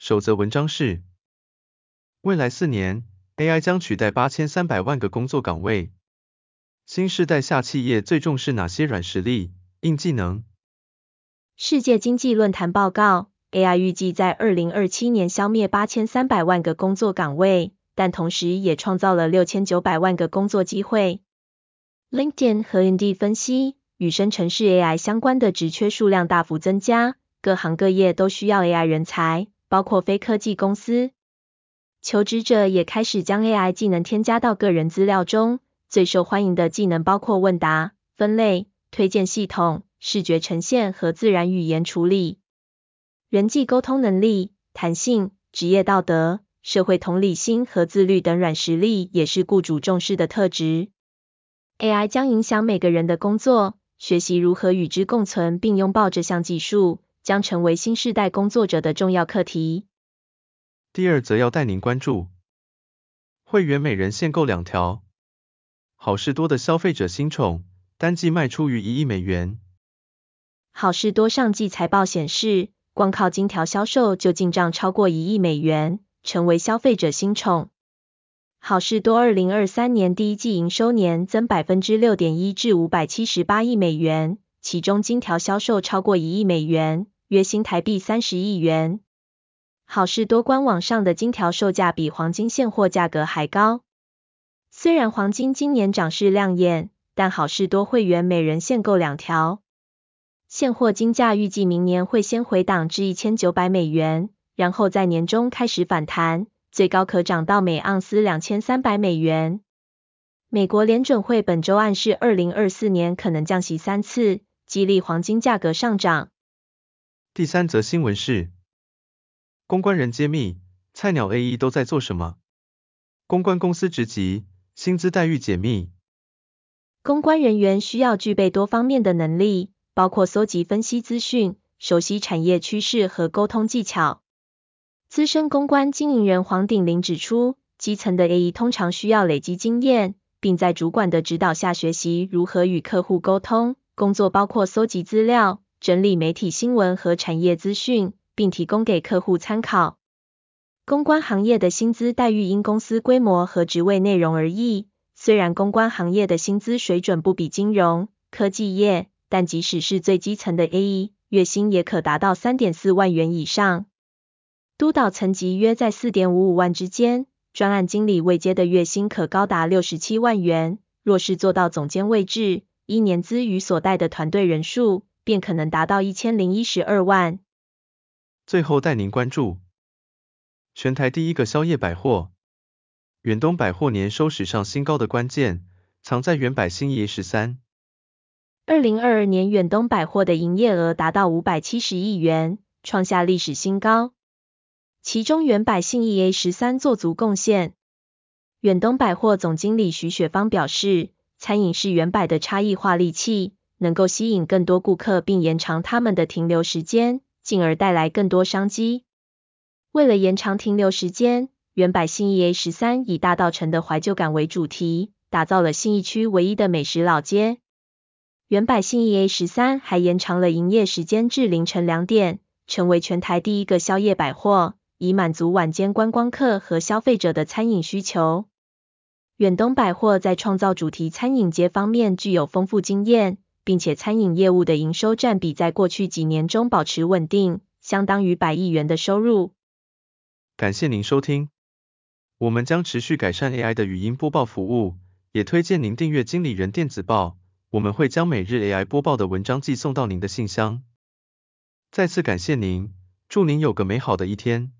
首则文章是：未来四年，AI 将取代八千三百万个工作岗位。新世代下企业最重视哪些软实力、硬技能？世界经济论坛报告，AI 预计在二零二七年消灭八千三百万个工作岗位，但同时也创造了六千九百万个工作机会。LinkedIn 和 Indeed 分析，与生成式 AI 相关的职缺数量大幅增加，各行各业都需要 AI 人才。包括非科技公司，求职者也开始将 AI 技能添加到个人资料中。最受欢迎的技能包括问答、分类、推荐系统、视觉呈现和自然语言处理。人际沟通能力、弹性、职业道德、社会同理心和自律等软实力也是雇主重视的特质。AI 将影响每个人的工作，学习如何与之共存并拥抱这项技术。将成为新时代工作者的重要课题。第二则要带您关注，会员每人限购两条，好事多的消费者新宠，单季卖出逾一亿美元。好事多上季财报显示，光靠金条销售就进账超过一亿美元，成为消费者新宠。好事多二零二三年第一季营收年增百分之六点一至五百七十八亿美元。其中金条销售超过一亿美元，约新台币三十亿元。好事多官网上的金条售价比黄金现货价格还高。虽然黄金今年涨势亮眼，但好事多会员每人限购两条。现货金价预计明年会先回档至一千九百美元，然后在年中开始反弹，最高可涨到每盎司两千三百美元。美国联准会本周暗示，二零二四年可能降息三次。激励黄金价格上涨。第三则新闻是，公关人揭秘，菜鸟 AE 都在做什么？公关公司职级薪资待遇解密。公关人员需要具备多方面的能力，包括搜集分析资讯、熟悉产业趋势和沟通技巧。资深公关经营人黄鼎霖指出，基层的 AE 通常需要累积经验，并在主管的指导下学习如何与客户沟通。工作包括搜集资料、整理媒体新闻和产业资讯，并提供给客户参考。公关行业的薪资待遇因公司规模和职位内容而异。虽然公关行业的薪资水准不比金融、科技业，但即使是最基层的 AE，月薪也可达到三点四万元以上。督导层级约在四点五五万之间，专案经理位阶的月薪可高达六十七万元。若是做到总监位置，一年资与所带的团队人数，便可能达到一千零一十二万。最后带您关注，全台第一个宵夜百货，远东百货年收史上新高的关键，藏在远百信义 A 十三。二零二二年远东百货的营业额达到五百七十亿元，创下历史新高，其中远百信 E A 十三做足贡献。远东百货总经理徐雪芳表示。餐饮是远百的差异化利器，能够吸引更多顾客并延长他们的停留时间，进而带来更多商机。为了延长停留时间，原百信义 A 十三以大稻埕的怀旧感为主题，打造了信义区唯一的美食老街。原百信义 A 十三还延长了营业时间至凌晨两点，成为全台第一个宵夜百货，以满足晚间观光客和消费者的餐饮需求。远东百货在创造主题餐饮街方面具有丰富经验，并且餐饮业务的营收占比在过去几年中保持稳定，相当于百亿元的收入。感谢您收听，我们将持续改善 AI 的语音播报服务，也推荐您订阅经理人电子报，我们会将每日 AI 播报的文章寄送到您的信箱。再次感谢您，祝您有个美好的一天。